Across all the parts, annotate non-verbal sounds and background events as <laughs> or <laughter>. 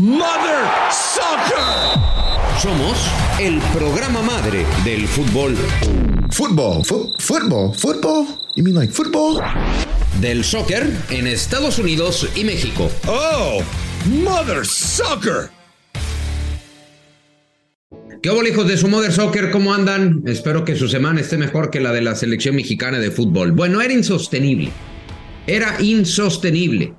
Mother Soccer. Somos el programa madre del fútbol. Football, fo- football, football. You mean like football? Del soccer en Estados Unidos y México. Oh, Mother Soccer. ¿Qué hola hijos de su Mother Soccer? ¿Cómo andan? Espero que su semana esté mejor que la de la selección mexicana de fútbol. Bueno, era insostenible. Era insostenible.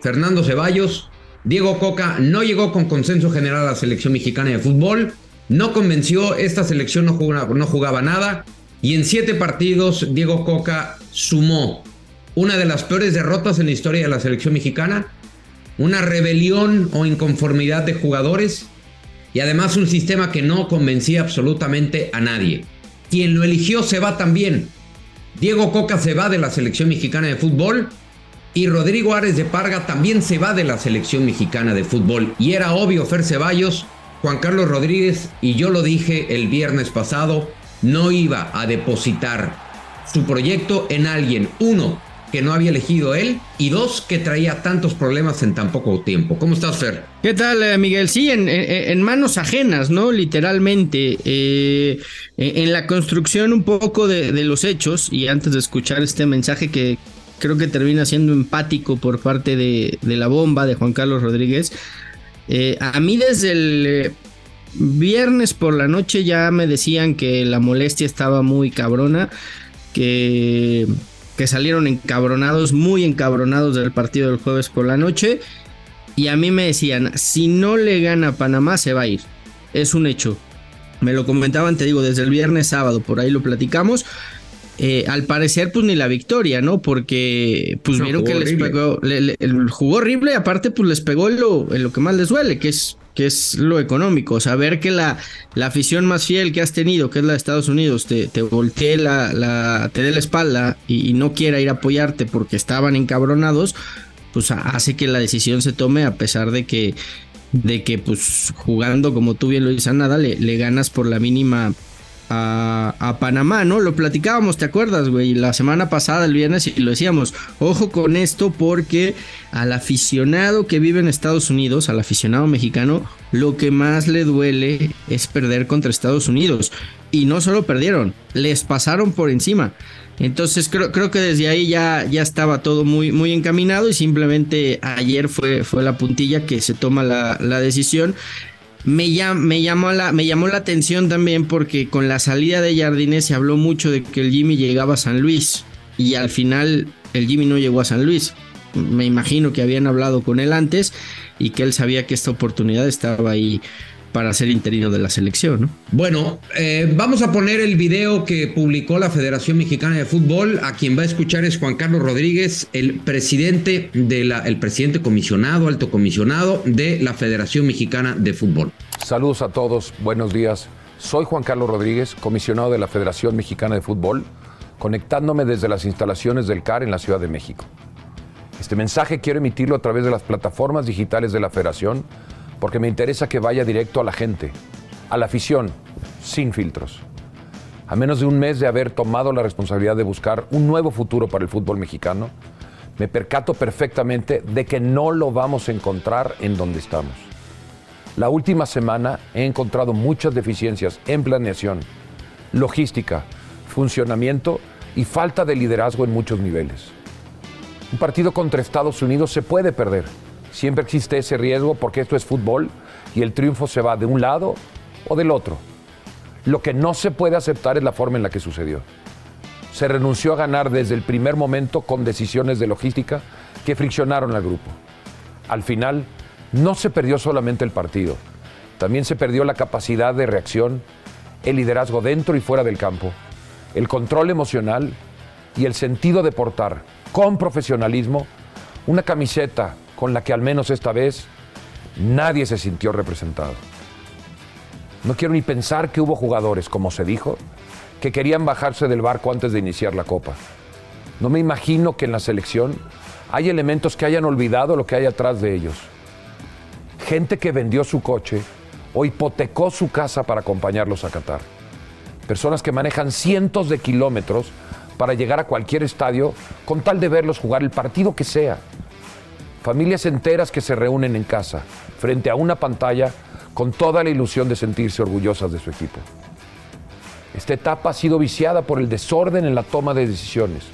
Fernando Ceballos, Diego Coca no llegó con consenso general a la selección mexicana de fútbol. No convenció, esta selección no jugaba, no jugaba nada. Y en siete partidos, Diego Coca sumó una de las peores derrotas en la historia de la selección mexicana. Una rebelión o inconformidad de jugadores y además un sistema que no convencía absolutamente a nadie. Quien lo eligió se va también. Diego Coca se va de la selección mexicana de fútbol y Rodrigo Ares de Parga también se va de la selección mexicana de fútbol. Y era obvio, Fer Ceballos, Juan Carlos Rodríguez, y yo lo dije el viernes pasado, no iba a depositar su proyecto en alguien, uno, que no había elegido él, y dos, que traía tantos problemas en tan poco tiempo. ¿Cómo estás, Fer? ¿Qué tal, eh, Miguel? Sí, en, manos ajenas, ¿no? Literalmente, eh, en la construcción un poco de los hechos, y antes de escuchar este mensaje que creo que termina siendo empático por parte de, de la bomba de Juan Carlos Rodríguez, eh, a mí desde el eh, viernes por la noche ya me decían que la molestia estaba muy cabrona, que, que salieron encabronados, muy encabronados del partido del jueves por la noche. Y a mí me decían, si no le gana Panamá, se va a ir. Es un hecho. Me lo comentaban, te digo, desde el viernes sábado, por ahí lo platicamos. Eh, al parecer, pues ni la victoria, ¿no? Porque pues vieron que les horrible. pegó, le- le- el- jugó horrible, y aparte, pues les pegó en lo, en lo que más les duele, que es, que es lo económico. Saber que la, la afición más fiel que has tenido, que es la de Estados Unidos, te, te voltee la, la, te dé la espalda y, y no quiera ir a apoyarte porque estaban encabronados, pues ha- hace que la decisión se tome a pesar de que de que pues jugando como tú bien lo dices a nada le, le ganas por la mínima a, Panamá, ¿no? Lo platicábamos, ¿te acuerdas, güey? La semana pasada, el viernes, y lo decíamos, ojo con esto porque al aficionado que vive en Estados Unidos, al aficionado mexicano, lo que más le duele es perder contra Estados Unidos. Y no solo perdieron, les pasaron por encima. Entonces creo, creo que desde ahí ya, ya estaba todo muy, muy encaminado y simplemente ayer fue, fue la puntilla que se toma la, la decisión. Me, llam- me, llamó la, me llamó la atención también porque con la salida de Jardines se habló mucho de que el Jimmy llegaba a San Luis y al final el Jimmy no llegó a San Luis. Me imagino que habían hablado con él antes y que él sabía que esta oportunidad estaba ahí para ser interino de la selección, ¿no? Bueno, eh, vamos a poner el video que publicó la Federación Mexicana de Fútbol. A quien va a escuchar es Juan Carlos Rodríguez, el presidente de la, el presidente comisionado, alto comisionado de la Federación Mexicana de Fútbol. Saludos a todos, buenos días. Soy Juan Carlos Rodríguez, comisionado de la Federación Mexicana de Fútbol, conectándome desde las instalaciones del CAR en la Ciudad de México. Este mensaje quiero emitirlo a través de las plataformas digitales de la Federación porque me interesa que vaya directo a la gente, a la afición, sin filtros. A menos de un mes de haber tomado la responsabilidad de buscar un nuevo futuro para el fútbol mexicano, me percato perfectamente de que no lo vamos a encontrar en donde estamos. La última semana he encontrado muchas deficiencias en planeación, logística, funcionamiento y falta de liderazgo en muchos niveles. Un partido contra Estados Unidos se puede perder. Siempre existe ese riesgo porque esto es fútbol y el triunfo se va de un lado o del otro. Lo que no se puede aceptar es la forma en la que sucedió. Se renunció a ganar desde el primer momento con decisiones de logística que friccionaron al grupo. Al final, no se perdió solamente el partido, también se perdió la capacidad de reacción, el liderazgo dentro y fuera del campo, el control emocional y el sentido de portar con profesionalismo una camiseta con la que al menos esta vez nadie se sintió representado. No quiero ni pensar que hubo jugadores, como se dijo, que querían bajarse del barco antes de iniciar la Copa. No me imagino que en la selección hay elementos que hayan olvidado lo que hay atrás de ellos. Gente que vendió su coche o hipotecó su casa para acompañarlos a Qatar. Personas que manejan cientos de kilómetros para llegar a cualquier estadio con tal de verlos jugar el partido que sea. Familias enteras que se reúnen en casa, frente a una pantalla, con toda la ilusión de sentirse orgullosas de su equipo. Esta etapa ha sido viciada por el desorden en la toma de decisiones,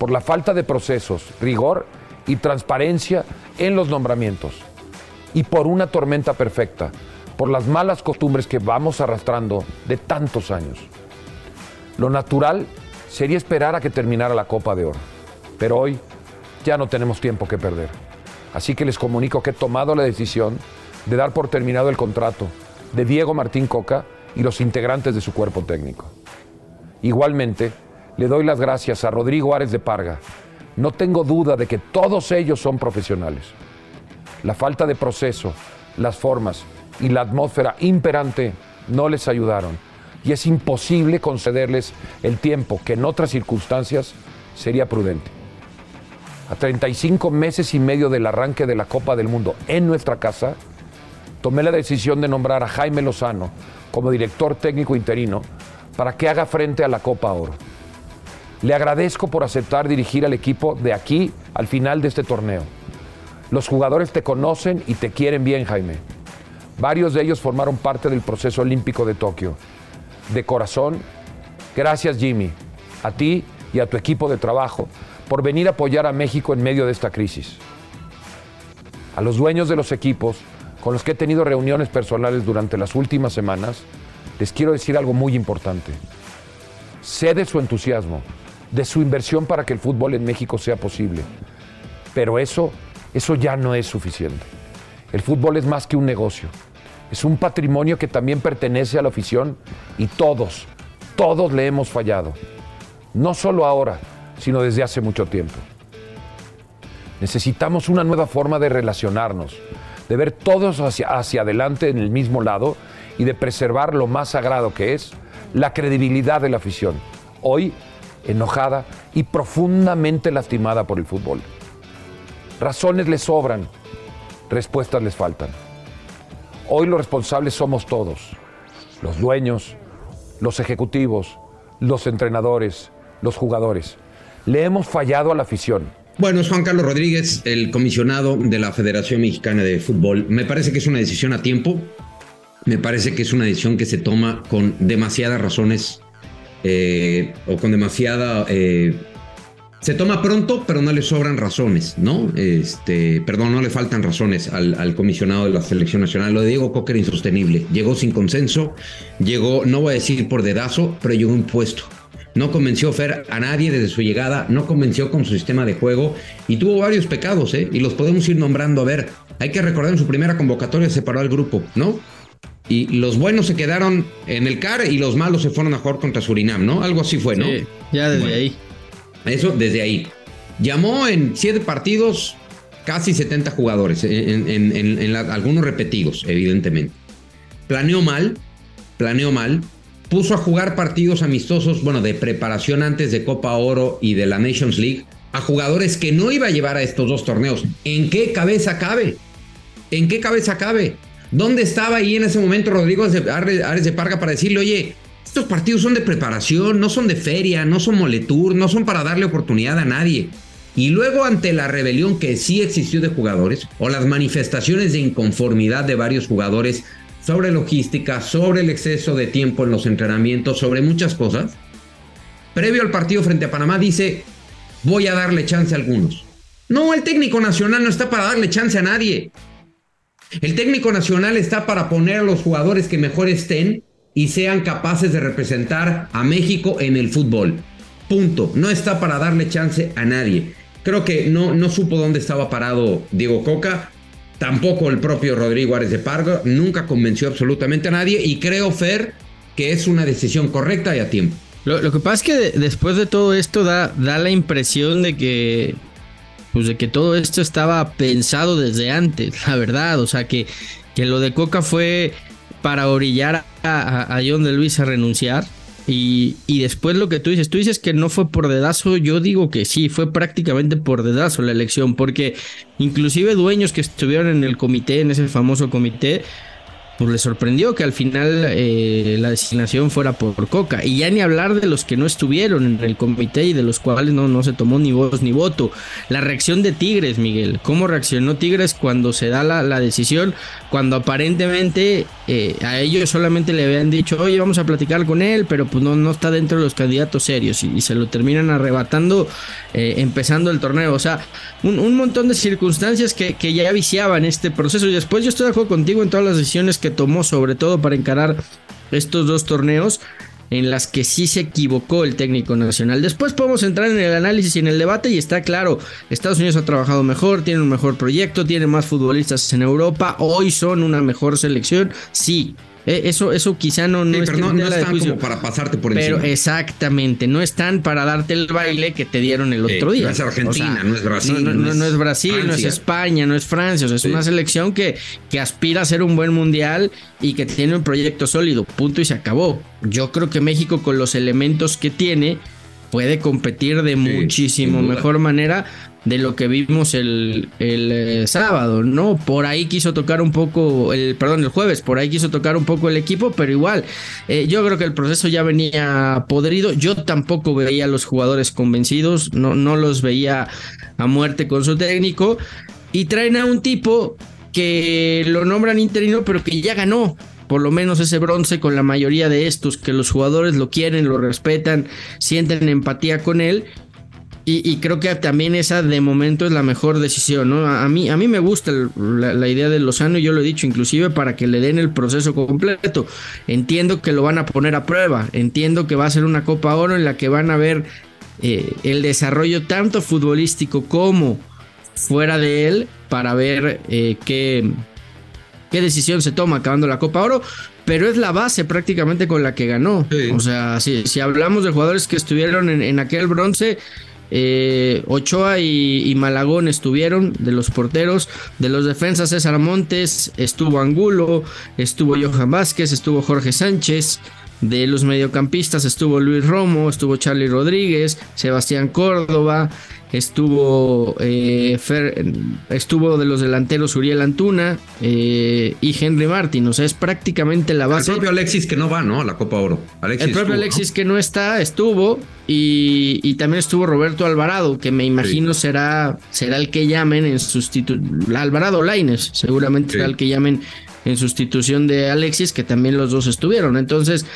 por la falta de procesos, rigor y transparencia en los nombramientos, y por una tormenta perfecta, por las malas costumbres que vamos arrastrando de tantos años. Lo natural sería esperar a que terminara la Copa de Oro, pero hoy ya no tenemos tiempo que perder. Así que les comunico que he tomado la decisión de dar por terminado el contrato de Diego Martín Coca y los integrantes de su cuerpo técnico. Igualmente, le doy las gracias a Rodrigo Ares de Parga. No tengo duda de que todos ellos son profesionales. La falta de proceso, las formas y la atmósfera imperante no les ayudaron y es imposible concederles el tiempo que en otras circunstancias sería prudente. A 35 meses y medio del arranque de la Copa del Mundo en nuestra casa, tomé la decisión de nombrar a Jaime Lozano como director técnico interino para que haga frente a la Copa Oro. Le agradezco por aceptar dirigir al equipo de aquí al final de este torneo. Los jugadores te conocen y te quieren bien, Jaime. Varios de ellos formaron parte del proceso olímpico de Tokio. De corazón, gracias Jimmy, a ti y a tu equipo de trabajo por venir a apoyar a México en medio de esta crisis. A los dueños de los equipos, con los que he tenido reuniones personales durante las últimas semanas, les quiero decir algo muy importante. Sé de su entusiasmo, de su inversión para que el fútbol en México sea posible. Pero eso, eso ya no es suficiente. El fútbol es más que un negocio. Es un patrimonio que también pertenece a la afición y todos, todos le hemos fallado. No solo ahora, sino desde hace mucho tiempo. Necesitamos una nueva forma de relacionarnos, de ver todos hacia, hacia adelante en el mismo lado y de preservar lo más sagrado que es la credibilidad de la afición, hoy enojada y profundamente lastimada por el fútbol. Razones les sobran, respuestas les faltan. Hoy los responsables somos todos, los dueños, los ejecutivos, los entrenadores, los jugadores. Le hemos fallado a la afición. Bueno, es Juan Carlos Rodríguez, el comisionado de la Federación Mexicana de Fútbol. Me parece que es una decisión a tiempo. Me parece que es una decisión que se toma con demasiadas razones eh, o con demasiada... Eh, se toma pronto, pero no le sobran razones, ¿no? Este, perdón, no le faltan razones al, al comisionado de la selección nacional. Lo de Diego Cocker insostenible. Llegó sin consenso, llegó, no voy a decir por dedazo, pero llegó impuesto. No convenció Fer a nadie desde su llegada, no convenció con su sistema de juego y tuvo varios pecados, ¿eh? Y los podemos ir nombrando. A ver, hay que recordar en su primera convocatoria separó al grupo, ¿no? Y los buenos se quedaron en el CAR y los malos se fueron a jugar contra Surinam, ¿no? Algo así fue, ¿no? Sí, ya desde Bueno. ahí. Eso desde ahí. Llamó en siete partidos casi 70 jugadores, en, en- en- en la- algunos repetidos, evidentemente. Planeó mal, planeó mal. Puso a jugar partidos amistosos, bueno, de preparación antes de Copa Oro y de la Nations League, a jugadores que no iba a llevar a estos dos torneos. ¿En qué cabeza cabe? ¿En qué cabeza cabe? ¿Dónde estaba ahí en ese momento Rodrigo Ares de Parga para decirle, oye, estos partidos son de preparación, no son de feria, no son moletour, no son para darle oportunidad a nadie? Y luego ante la rebelión que sí existió de jugadores o las manifestaciones de inconformidad de varios jugadores sobre logística, sobre el exceso de tiempo en los entrenamientos, sobre muchas cosas, previo al partido frente a Panamá dice, voy a darle chance a algunos. No, el técnico nacional no está para darle chance a nadie. El técnico nacional está para poner a los jugadores que mejor estén y sean capaces de representar a México en el fútbol. Punto. No está para darle chance a nadie. Creo que no, no supo dónde estaba parado Diego Coca. Tampoco el propio Rodrigo Ares de Parga. Nunca convenció absolutamente a nadie. Y creo, Fer, que es una decisión correcta y a tiempo. Lo, que pasa es que de- después de todo esto da, da la impresión de que pues de que todo esto estaba pensado desde antes, la verdad. O sea, que, que lo de Coca fue para orillar a, a John de Luis a renunciar. Y, y, después lo que tú dices, tú dices que no fue por dedazo, yo digo que sí, fue prácticamente por dedazo la elección, porque inclusive dueños que estuvieron en el comité, en ese famoso comité, pues le sorprendió que al final eh, la designación fuera por Coca. Y ya ni hablar de los que no estuvieron en el comité y de los cuales no, no se tomó ni voz ni voto. La reacción de Tigres, Miguel. ¿Cómo reaccionó Tigres cuando se da la, la decisión? Cuando aparentemente eh, a ellos solamente le habían dicho, oye, vamos a platicar con él, pero pues no, no está dentro de los candidatos serios. Y, se lo terminan arrebatando eh, empezando el torneo. O sea, un, un montón de circunstancias que, que, ya viciaban este proceso. Y después yo estoy de acuerdo contigo en todas las decisiones que tomó, sobre todo para encarar estos dos torneos en las que sí se equivocó el técnico nacional. Después podemos entrar en el análisis y en el debate y está claro, Estados Unidos ha trabajado mejor, tiene un mejor proyecto, tiene más futbolistas en Europa, hoy son una mejor selección, sí, eso, eso quizá no, no sí, pero no, no están como para pasarte por pero encima. exactamente, no están para darte el baile que te dieron el otro día. No es Argentina, o sea, no es Brasil. No, no, no, es Brasil, Francia. no es España, no es Francia. O sea, es sí. una selección que, que aspira a ser un buen mundial y que tiene un proyecto sólido. Punto y se acabó. Yo creo que México, con los elementos que tiene, puede competir de muchísimo mejor manera de lo que vimos el, el eh, sábado, ¿no? Por ahí quiso tocar un poco, el perdón, el jueves, por ahí quiso tocar un poco el equipo, pero igual, eh, yo creo que el proceso ya venía podrido, yo tampoco veía a los jugadores convencidos, no, no los veía a muerte con su técnico, y traen a un tipo que lo nombran interino, pero que ya ganó, por lo menos ese bronce con la mayoría de estos, que los jugadores lo quieren, lo respetan, sienten empatía con él. Y, y, creo que también esa de momento es la mejor decisión, ¿no? A, mí, a mí me gusta el, la, la, idea de Lozano, y yo lo he dicho, inclusive para que le den el proceso completo. Entiendo que lo van a poner a prueba, entiendo que va a ser una Copa Oro en la que van a ver eh, el desarrollo tanto futbolístico como fuera de él para ver eh, qué, qué decisión se toma acabando la Copa Oro, pero es la base prácticamente con la que ganó. Sí. O sea, si, si, hablamos de jugadores que estuvieron en, en aquel bronce, eh, Ochoa y, Malagón estuvieron de los porteros, de los defensas César Montes, estuvo Angulo, estuvo Johan Vázquez, estuvo Jorge Sánchez, de los mediocampistas estuvo Luis Romo, estuvo Charlie Rodríguez, Sebastián Córdoba, estuvo eh, Fer, estuvo de los delanteros Uriel Antuna eh, y Henry Martin, o sea, es prácticamente la base. El propio Alexis que no va, ¿no? A la Copa Oro. Alexis el propio estuvo, Alexis ¿no? que no está, estuvo y, y, también estuvo Roberto Alvarado, que me imagino sí. será, será el que llamen en sustitución, Alvarado Laines, seguramente sí. será el que llamen en sustitución de Alexis, que también los dos estuvieron. Entonces,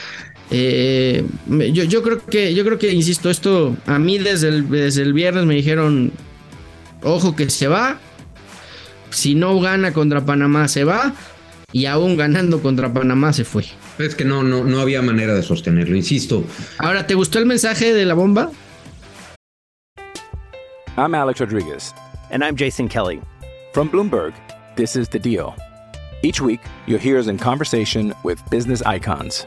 eh, yo, yo, creo que, yo creo que, insisto, esto a mí desde el, desde el viernes me dijeron, ojo que se va, si no gana contra Panamá se va, y aún ganando contra Panamá se fue. Es que no, no, no había manera de sostenerlo, insisto. Ahora, ¿te gustó el mensaje de la bomba? I'm Alex Rodriguez. And I'm Jason Kelly. From Bloomberg, this is The Deal. Each week, you'll hear us in conversation with business icons.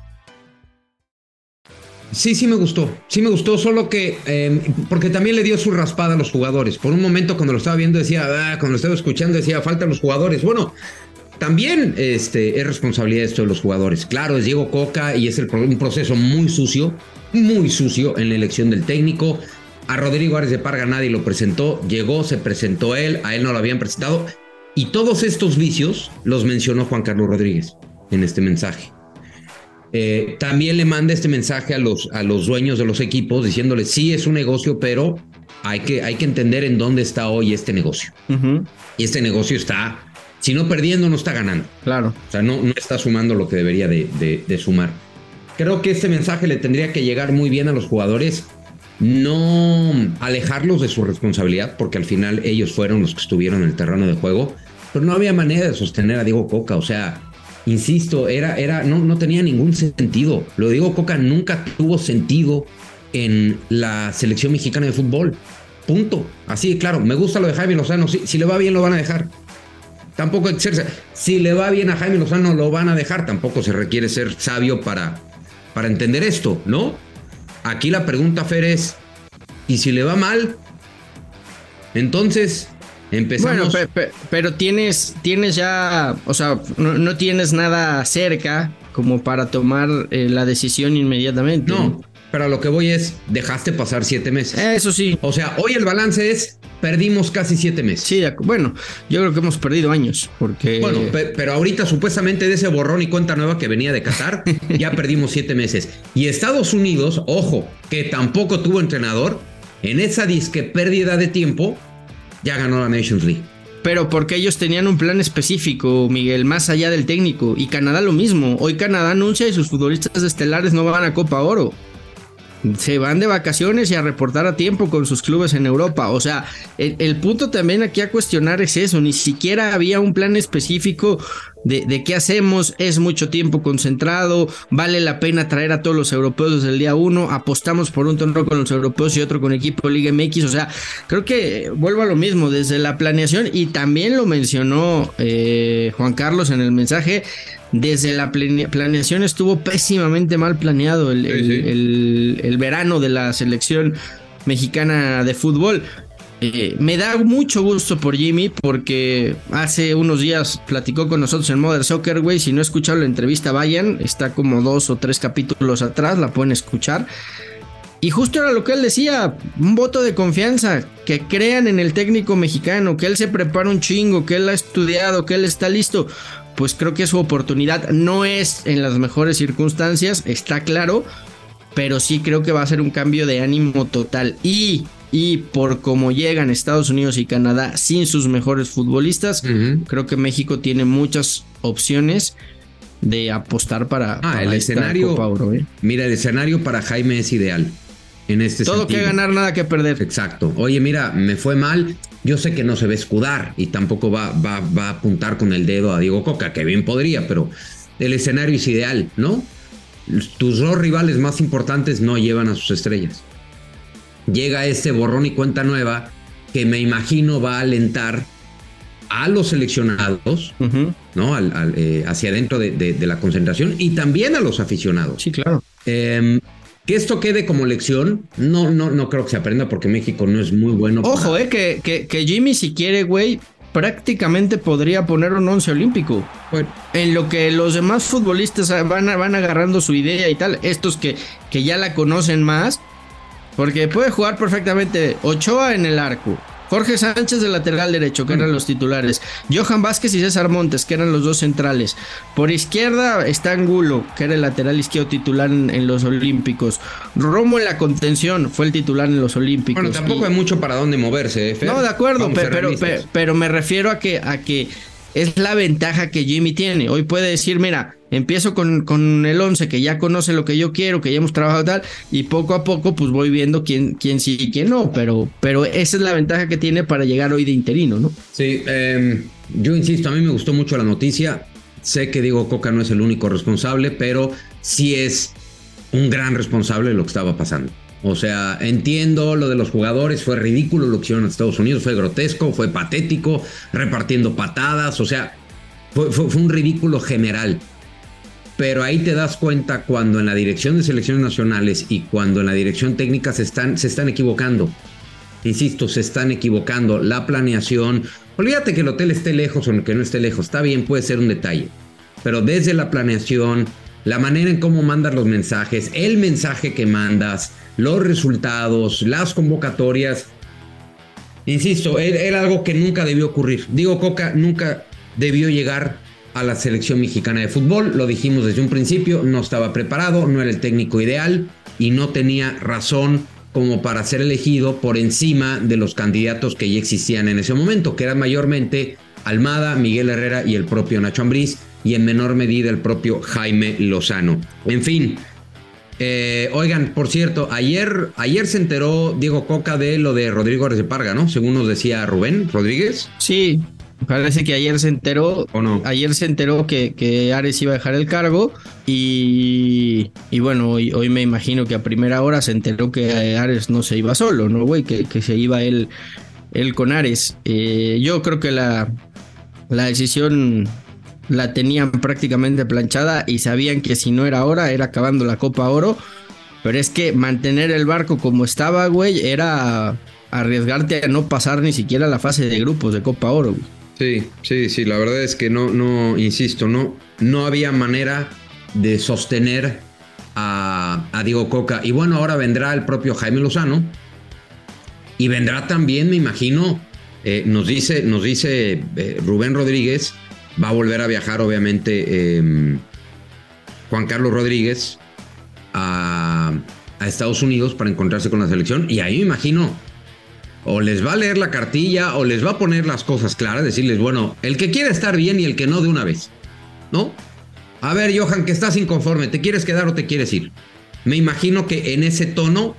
Sí, sí me gustó, sí me gustó, solo que eh, porque también le dio su raspada a los jugadores. Por un momento cuando lo estaba viendo decía, ah, cuando lo estaba escuchando decía, faltan los jugadores. Bueno, también este, es responsabilidad esto de los jugadores. Claro, es Diego Coca y es el, un proceso muy sucio, muy sucio en la elección del técnico. A Rodrigo Árez de Parga nadie lo presentó, llegó, se presentó él, a él no lo habían presentado. Y todos estos vicios los mencionó Juan Carlos Rodríguez en este mensaje. Eh, también le manda este mensaje a los, a los dueños de los equipos diciéndoles, sí, es un negocio, pero hay que, hay que entender en dónde está hoy este negocio. Uh -huh. Y este negocio está, si no perdiendo, no está ganando. Claro. O sea, no, no está sumando lo que debería de, de, de sumar. Creo que este mensaje le tendría que llegar muy bien a los jugadores, no alejarlos de su responsabilidad, porque al final ellos fueron los que estuvieron en el terreno de juego, pero no había manera de sostener a Diego Coca, o sea, Insisto, era, era, no, no tenía ningún sentido. Lo digo, Coca nunca tuvo sentido en la selección mexicana de fútbol. Punto. Así, claro, me gusta lo de Jaime Lozano. Si, si le va bien, lo van a dejar. Tampoco. Si le va bien a Jaime Lozano, lo van a dejar. Tampoco se requiere ser sabio para, para entender esto, ¿no? Aquí la pregunta, Fer, es: ¿y si le va mal? Entonces, empezamos. Bueno, pero tienes, tienes ya. O sea, no, tienes nada cerca como para tomar eh, la decisión inmediatamente. No, pero a lo que voy es: dejaste pasar siete meses. Eso sí. O sea, hoy el balance es perdimos casi siete meses. Sí, bueno, yo creo que hemos perdido años, porque... Bueno, pero ahorita supuestamente de ese borrón y cuenta nueva que venía de Qatar, <laughs> ya perdimos siete meses. Y Estados Unidos, ojo, que tampoco tuvo entrenador, en esa disque pérdida de tiempo, ya ganó la Nations League. Pero porque ellos tenían un plan específico, Miguel, más allá del técnico. Y Canadá lo mismo. Hoy Canadá anuncia y sus futbolistas estelares no van a Copa Oro se van de vacaciones y a reportar a tiempo con sus clubes en Europa. O sea, el, punto también aquí a cuestionar es eso. Ni siquiera había un plan específico de, qué hacemos. Es mucho tiempo concentrado. Vale la pena traer a todos los europeos desde el día uno. Apostamos por un torneo con los europeos y otro con equipo Liga MX. O sea, creo que vuelvo a lo mismo desde la planeación y también lo mencionó eh, Juan Carlos en el mensaje desde la planeación estuvo pésimamente mal planeado el, verano de la selección mexicana de fútbol. Eh, me da mucho gusto por Jimmy porque hace unos días platicó con nosotros en Mother Soccer, güey. Si no escuchado la entrevista, vayan. Está como dos o tres capítulos atrás, la pueden escuchar. Y justo era lo que él decía, un voto de confianza, que crean en el técnico mexicano, que él se prepara un chingo, que él ha estudiado, que él está listo pues creo que su oportunidad no es en las mejores circunstancias, está claro, pero sí creo que va a ser un cambio de ánimo total. Y, y por cómo llegan Estados Unidos y Canadá sin sus mejores futbolistas, creo que México tiene muchas opciones de apostar para, ah, el escenario. ¿eh? Mira, el escenario para Jaime es ideal. En este Todo que ganar, nada que perder. Exacto. Oye, mira, me fue mal. Yo sé que no se va a escudar y tampoco va, va, va a apuntar con el dedo a Diego Coca, que bien podría, pero el escenario es ideal, ¿no? Tus dos rivales más importantes no llevan a sus estrellas. Llega este borrón y cuenta nueva que me imagino va a alentar a los seleccionados, ¿no? Al, eh, hacia adentro de, la concentración y también a los aficionados. Sí, claro. Eh, que esto quede como lección, no, no, no creo que se aprenda porque México no es muy bueno. Ojo, eh, que, que, que, Jimmy, si quiere, güey, prácticamente podría poner un once olímpico. En lo que los demás futbolistas van, van agarrando su idea y tal, estos que, que ya la conocen más, porque puede jugar perfectamente Ochoa en el arco, Jorge Sánchez de lateral derecho, que eran los titulares. Johan Vázquez y César Montes, que eran los dos centrales. Por izquierda está Angulo, que era el lateral izquierdo titular en, los Olímpicos. Romo en la contención fue el titular en los Olímpicos. Bueno, tampoco hay mucho para dónde moverse, ¿eh, No, de acuerdo, pero, pero, me refiero a que, a que es la ventaja que Jimmy tiene. Hoy puede decir, mira, empiezo con, con el 11 que ya conoce lo que yo quiero, que ya hemos trabajado tal, y poco a poco pues voy viendo quién, quién sí y quién no, pero, pero esa es la ventaja que tiene para llegar hoy de interino, ¿no? Sí, em, yo insisto, a mí me gustó mucho la noticia. Sé que Diego Coca no es el único responsable, pero sí es un gran responsable de lo que estaba pasando. O sea, entiendo lo de los jugadores, fue ridículo lo que hicieron en Estados Unidos, fue grotesco, fue patético, repartiendo patadas, o sea, fue, un ridículo general. Pero ahí te das cuenta cuando en la dirección de selecciones nacionales y cuando en la dirección técnica se están, se están equivocando. Insisto, se están equivocando. La planeación, olvídate que el hotel esté lejos o que no esté lejos, está bien, puede ser un detalle. Pero desde la planeación, la manera en cómo mandas los mensajes, el mensaje que mandas, los resultados, las convocatorias. Insisto, era algo que nunca debió ocurrir. Digo, Coca nunca debió llegar a la selección mexicana de fútbol. Lo dijimos desde un principio, no estaba preparado, no era el técnico ideal y no tenía razón como para ser elegido por encima de los candidatos que ya existían en ese momento, que eran mayormente Almada, Miguel Herrera y el propio Nacho Ambriz, y en menor medida el propio Jaime Lozano. En fin, eh, oigan, por cierto, ayer, ayer se enteró Diego Coca de lo de Rodrigo Ares de Parga, ¿no? Según nos decía Rubén Rodríguez. Sí, parece que ayer se enteró. ¿O no? Ayer se enteró que, que Ares iba a dejar el cargo. Y, y bueno, hoy, hoy me imagino que a primera hora se enteró que Ares no se iba solo, ¿no, güey? Que, que se iba él, él con Ares. Eh, yo creo que la, la decisión la tenían prácticamente planchada y sabían que si no era ahora, era acabando la Copa Oro. Pero es que mantener el barco como estaba, güey, era arriesgarte a no pasar ni siquiera la fase de grupos de Copa Oro. Güey. Sí, sí, sí, la verdad es que no, no, insisto, no, no había manera de sostener a, a Diego Coca. Y bueno, ahora vendrá el propio Jaime Lozano. Y vendrá también, me imagino, eh, nos dice, nos dice eh, Rubén Rodríguez, va a volver a viajar, obviamente, eh, Juan Carlos Rodríguez a, a Estados Unidos para encontrarse con la selección. Y ahí me imagino, o les va a leer la cartilla o les va a poner las cosas claras, decirles, bueno, el que quiere estar bien y el que no de una vez, ¿no? A ver, Johan, que estás inconforme, ¿te quieres quedar o te quieres ir? Me imagino que en ese tono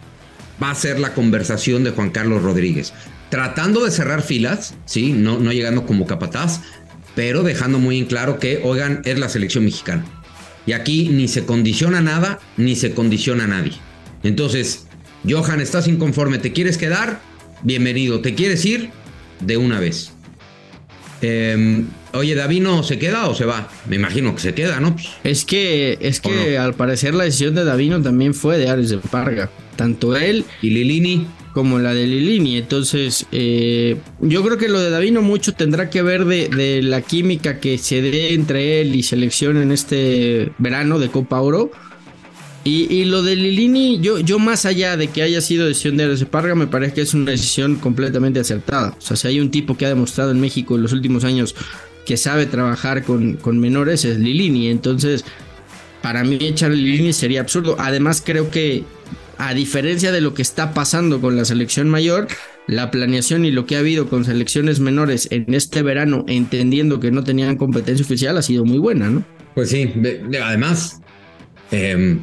va a ser la conversación de Juan Carlos Rodríguez, tratando de cerrar filas, sí, no, no llegando como capataz, pero dejando muy en claro que, oigan, es la selección mexicana. Y aquí ni se condiciona nada, ni se condiciona a nadie. Entonces, Johan, estás inconforme, ¿te quieres quedar? Bienvenido, ¿te quieres ir? De una vez. Eh, oye, ¿Davino se queda o se va? Me imagino que se queda, ¿no? Pues, Es que, es que al parecer la decisión de Davino también fue de Ares de Parga. Tanto él y Lilini. como la de Lilini. Entonces, eh, yo creo que lo de Davino mucho tendrá que ver de, de la química que se dé entre él y selección en este verano de Copa Oro. Y, y lo de Lilini, yo, yo más allá de que haya sido decisión de Ares Parga, me parece que es una decisión completamente acertada. O sea, si hay un tipo que ha demostrado en México en los últimos años que sabe trabajar con, con menores, es Lilini. Entonces, para mí echar Lilini sería absurdo. Además, creo que a diferencia de lo que está pasando con la selección mayor, la planeación y lo que ha habido con selecciones menores en este verano, entendiendo que no tenían competencia oficial, ha sido muy buena, ¿no? Pues sí, de- de- además, eh,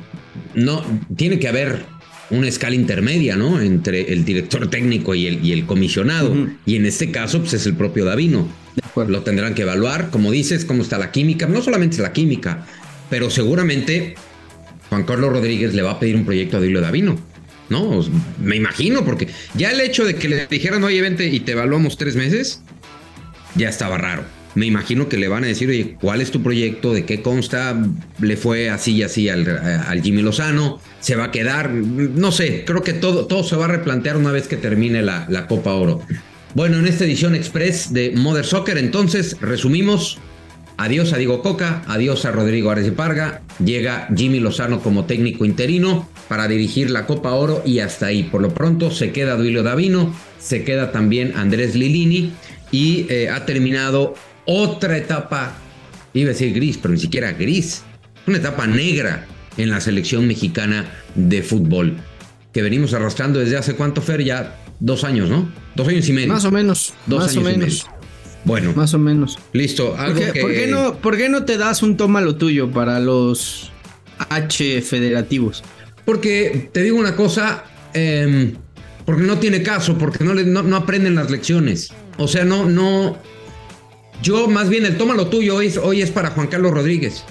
no, tiene que haber una escala intermedia, ¿no? Entre el director técnico y el, y el comisionado. Y en este caso, pues es el propio Davino. De. Lo tendrán que evaluar, como dices, cómo está la química. No solamente es la química, pero seguramente Juan Carlos Rodríguez le va a pedir un proyecto a Dilo Davino. ¿No? Me imagino, porque ya el hecho de que le dijeran, oye, vente y te evaluamos tres meses, ya estaba raro. Me imagino que le van a decir, oye, ¿cuál es tu proyecto? ¿De qué consta? ¿Le fue así y así al, Jimmy Lozano? ¿Se va a quedar? No sé, creo que todo, todo se va a replantear una vez que termine la, la Copa Oro. Bueno, en esta edición express de Mother Soccer, entonces, resumimos. Adiós a Diego Coca, adiós a Rodrigo Ares de Parga. Llega Jimmy Lozano como técnico interino para dirigir la Copa Oro y hasta ahí. Por lo pronto se queda Duilio Davino, se queda también Andrés Lilini y eh, ha terminado otra etapa, iba a decir gris, pero ni siquiera gris, una etapa negra en la selección mexicana de fútbol que venimos arrastrando desde hace cuánto, Fer, ya dos años, ¿no? Dos años y medio. Más o menos. Dos más o años y menos. medio. Bueno, Más o menos. listo. ¿Por Algo qué, que... por qué no, por qué no te das un toma lo tuyo para los H federativos? Porque te digo una cosa, eh, porque no tiene caso, porque no, le- no, no aprenden las lecciones. O sea, no, no. Yo más bien el toma lo tuyo hoy es, hoy es para Juan Carlos Rodríguez.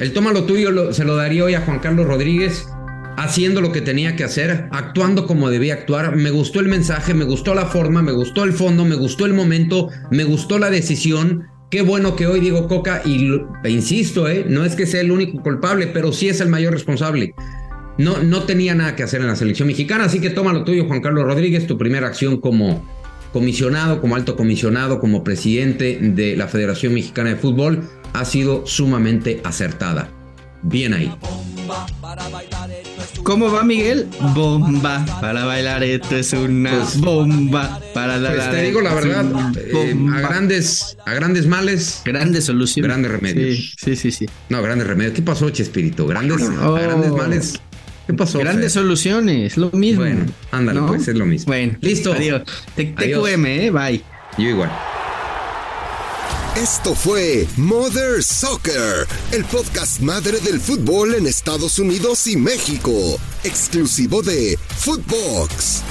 El toma lo tuyo se lo daría hoy a Juan Carlos Rodríguez haciendo lo que tenía que hacer, actuando como debía actuar. Me gustó el mensaje, me gustó la forma, me gustó el fondo, me gustó el momento, me gustó la decisión. Qué bueno que hoy digo Coca, y e insisto, eh, no es que sea el único culpable, pero sí es el mayor responsable. No, no tenía nada que hacer en la selección mexicana, así que toma lo tuyo, Juan Carlos Rodríguez, tu primera acción como comisionado, como alto comisionado, como presidente de la Federación Mexicana de Fútbol, ha sido sumamente acertada. Bien ahí. ¿Cómo va Miguel? Bomba para bailar, esto es una Pues- bomba para la Pues te digo la verdad, eh, a grandes, a grandes males, grandes soluciones. Grandes remedios. Sí, sí, sí. sí. no, grandes remedios. ¿Qué pasó, Chespirito? Grandes, a Oh. grandes males. ¿Qué pasó? Grandes Fer? soluciones, lo mismo. Bueno, ándale, ¿no? pues es lo mismo. Bueno, Listo. Adiós. Te-. TQM, eh, bye. Yo igual. Esto fue Mother Soccer, el podcast madre del fútbol en Estados Unidos y México, exclusivo de Footbox.